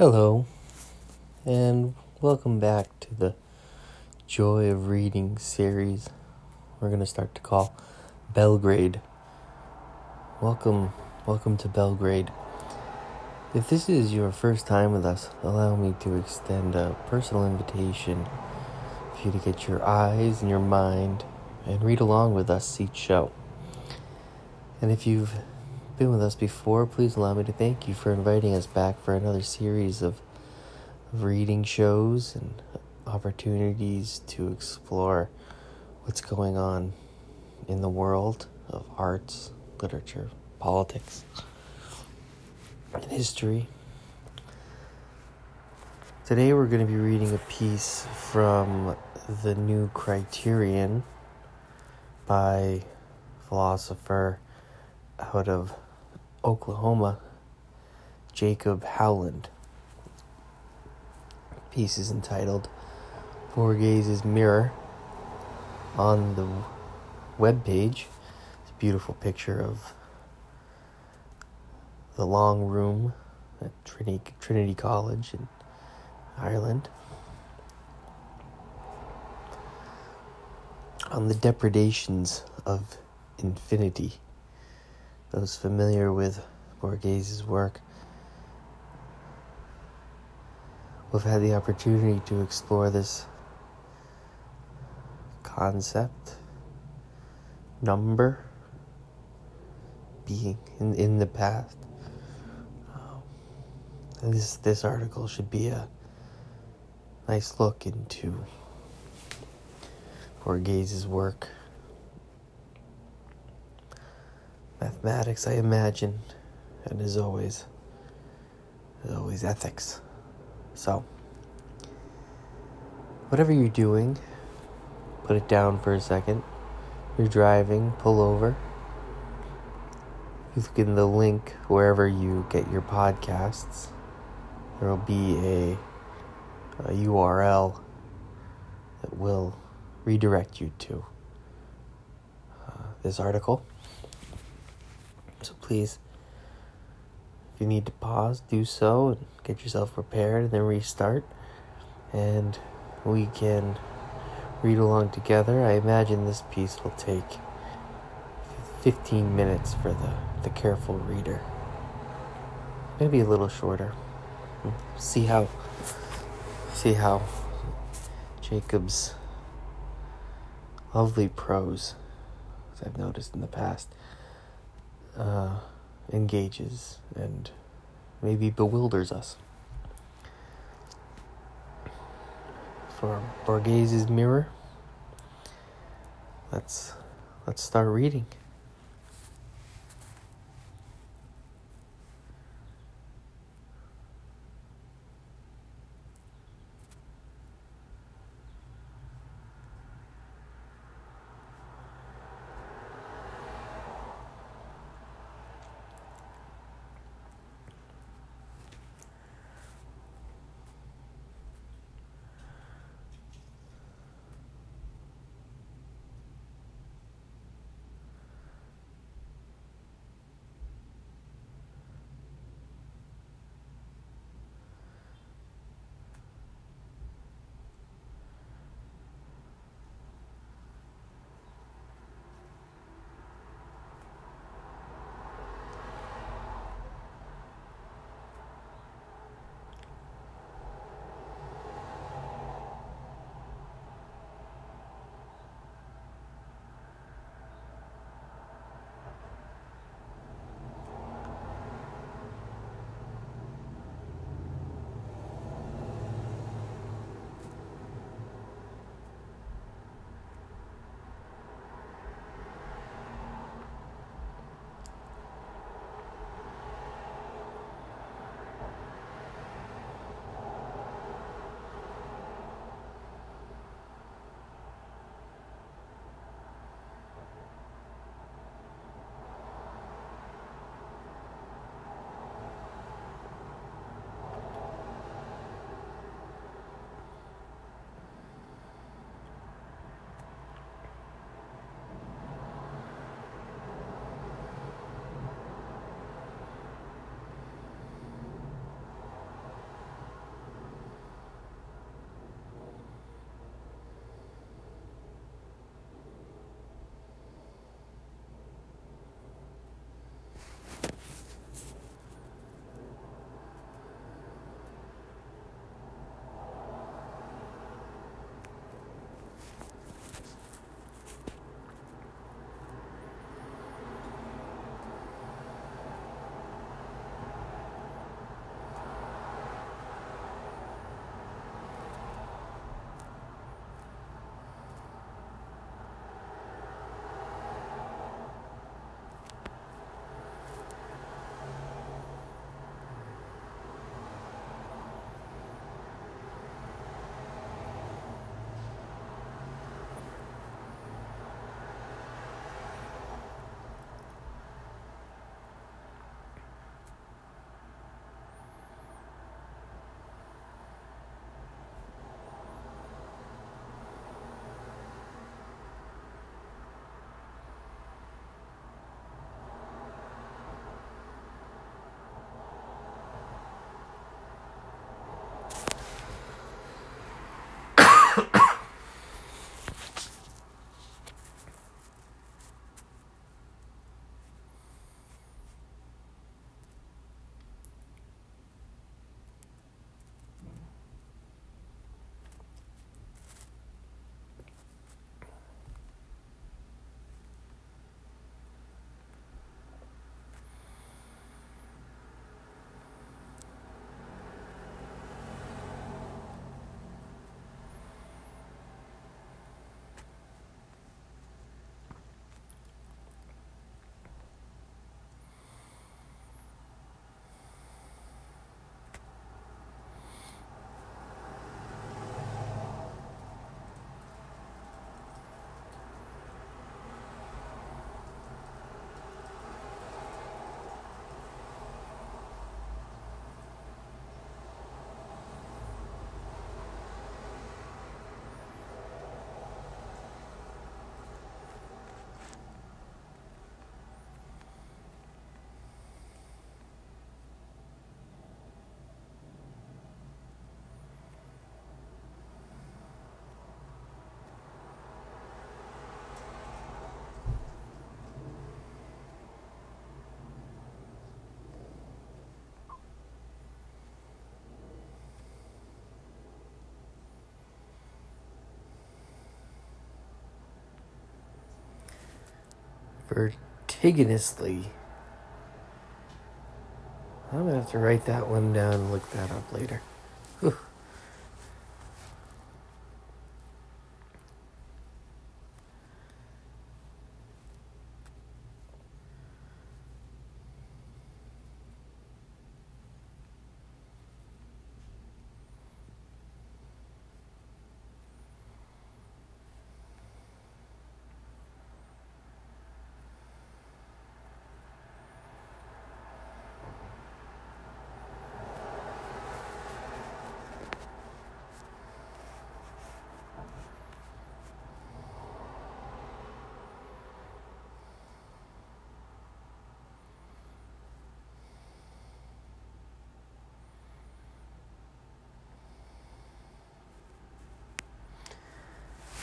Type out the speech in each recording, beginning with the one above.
Hello, and welcome back to the Joy of Reading series we're going to start to call Belgrade. Welcome, welcome to Belgrade. If this is your first time with us, allow me to extend a personal invitation for you to get your eyes and your mind and read along with us each show. And if you've been with us before, please allow me to thank you for inviting us back for another series of, reading shows and opportunities to explore what's going on in the world of arts, literature, politics, and history. Today we're going to be reading a piece from The New Criterion by philosopher out of Oklahoma, Jacob Howland. The piece is entitled Borges's Mirror. On the web page, it's a beautiful picture of the long room at Trinity, Trinity College in Ireland. On the depredations of infinity. Those familiar with Borges's work will have had the opportunity to explore this concept, number, being in, in the past. Um, this this article should be a nice look into Borges's work. Mathematics, I imagine, and as always, as always, ethics. So, whatever you're doing, put it down for a second. You're driving, pull over. You look in the link wherever you get your podcasts. There will be a, a URL that will redirect you to uh, this article. So please, if you need to pause, do so and get yourself prepared and then restart. And we can read along together. I imagine this piece will take 15 minutes for the, the careful reader. Maybe a little shorter. See how see how Jacob's lovely prose, as I've noticed in the past, uh, engages and maybe bewilders us. For Borges's mirror, let's let's start reading. Vertiginously. I'm gonna have to write that one down and look that up later.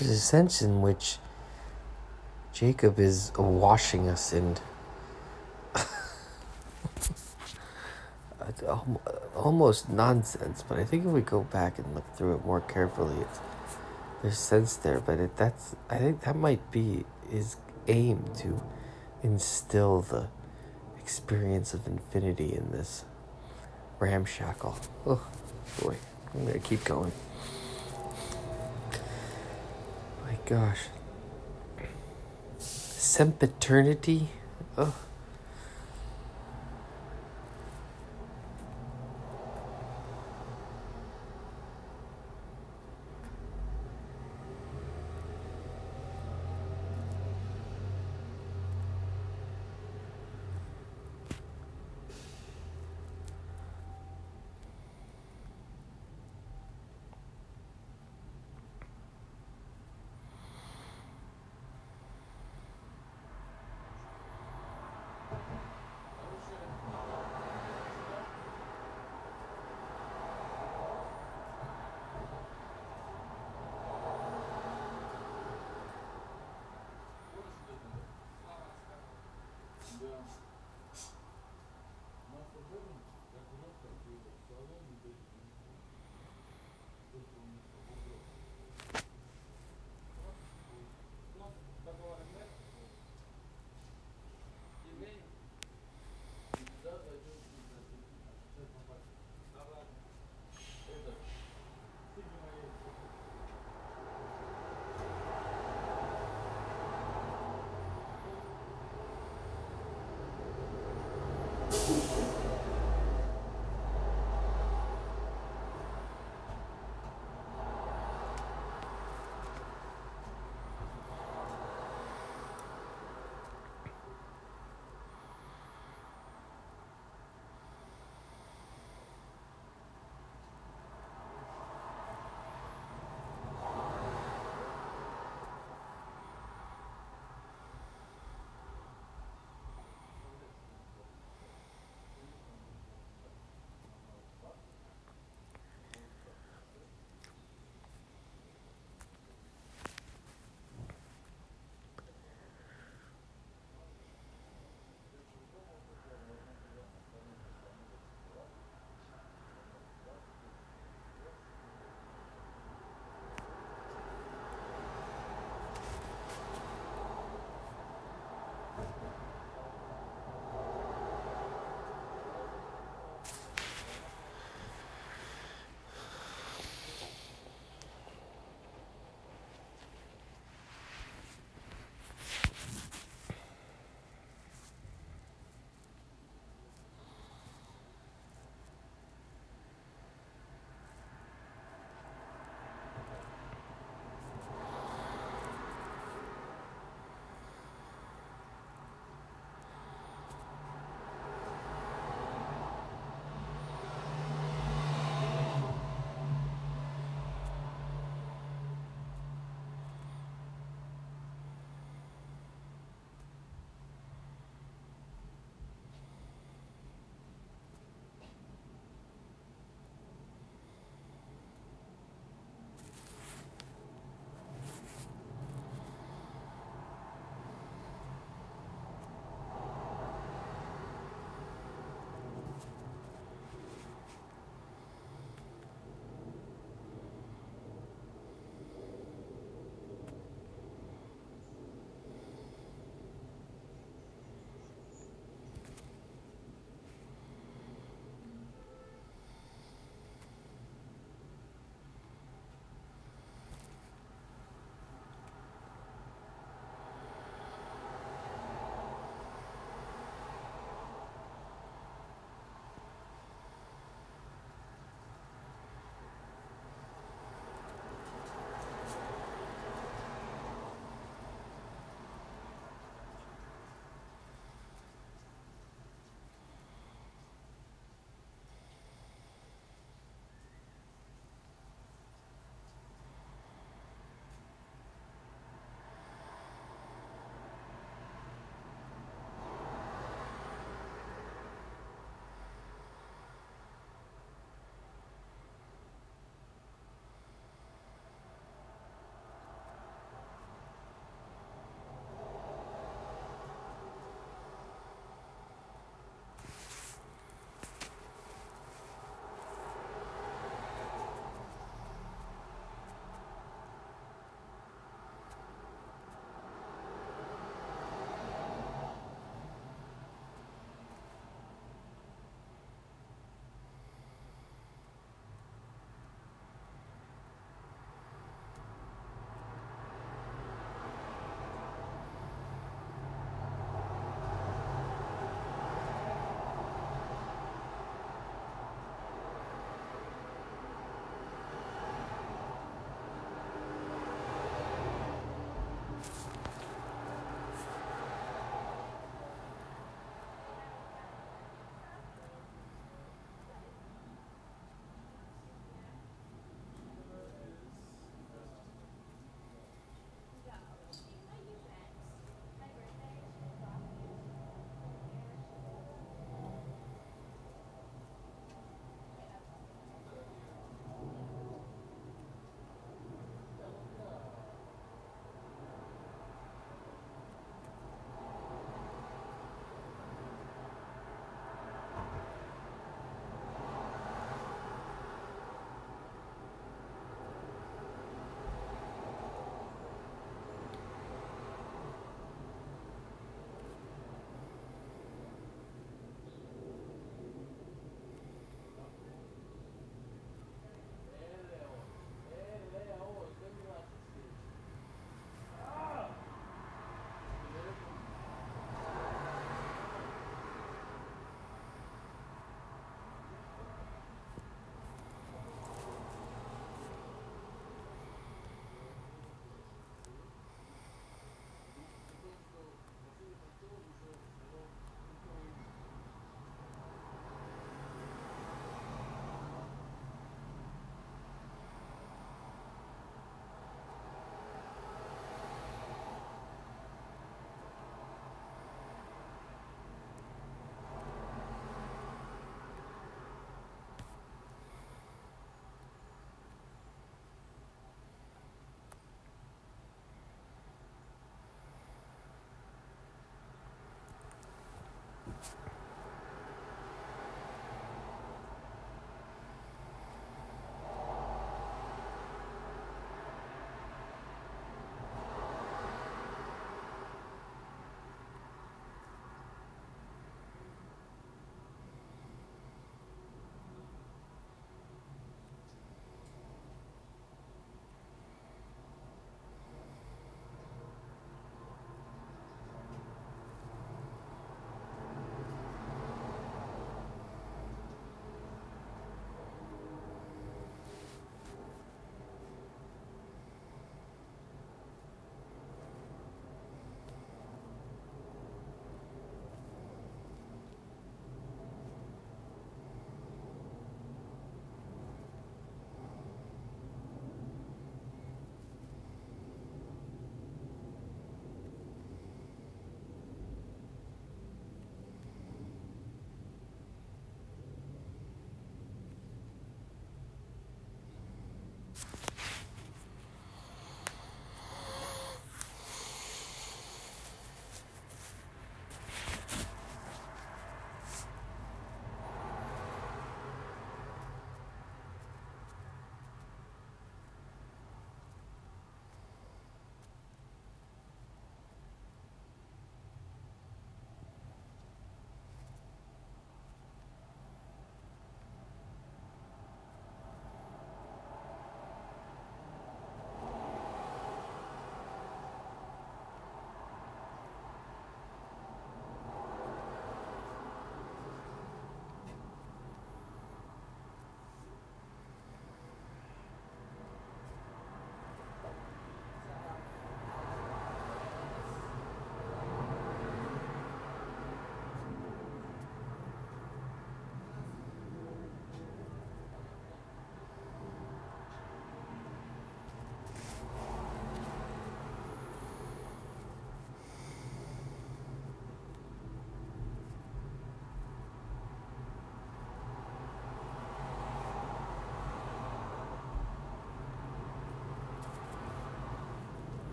There's a sense in which Jacob is washing us in almost nonsense, but I think if we go back and look through it more carefully, it's, there's sense there. But it, that's I think that might be his aim to instill the experience of infinity in this ramshackle. Oh boy, I'm gonna keep going. Gosh. Sempiternity? Oh.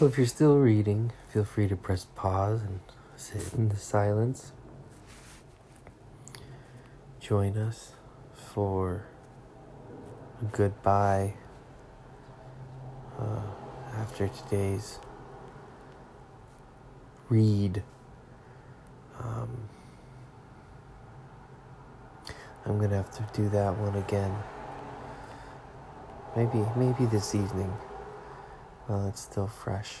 Well, if you're still reading, feel free to press pause and sit in the silence. Join us for a goodbye uh, after today's read. Um, I'm gonna have to do that one again. Maybe, maybe this evening Oh, while it's still fresh.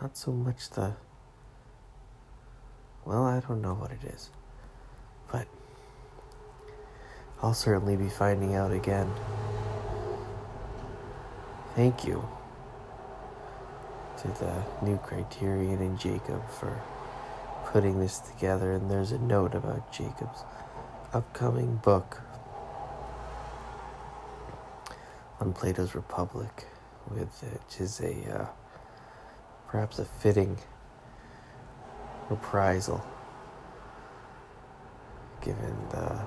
Not so much the. Well, I don't know what it is. But I'll certainly be finding out again. Thank you to the new criterion and Jacob for putting this together. And there's a note about Jacob's upcoming book on Plato's Republic, with which is a uh, perhaps a fitting reprisal given the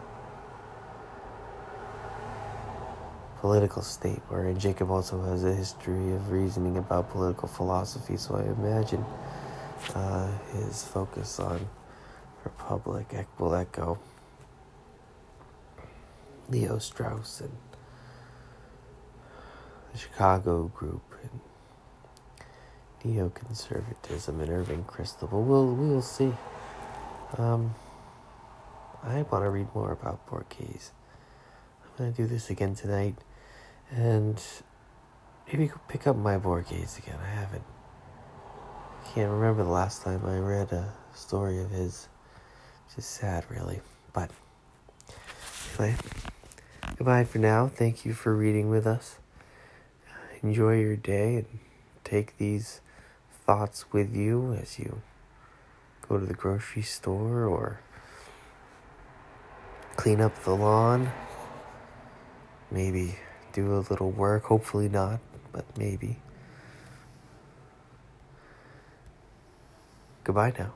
political state wherein Jacob also has a history of reasoning about political philosophy, so I imagine uh, his focus on Republic will echo Leo Strauss and Chicago group and neoconservatism and Irving Kristol. We'll we'll see. Um, I want to read more about Borges. I'm gonna do this again tonight and maybe pick up my Borges again. I haven't. I can't remember the last time I read a story of his. Just sad, really. But anyway, goodbye for now. Thank you for reading with us. Enjoy your day and take these thoughts with you as you go to the grocery store or clean up the lawn. Maybe do a little work. Hopefully not, but maybe. Goodbye now.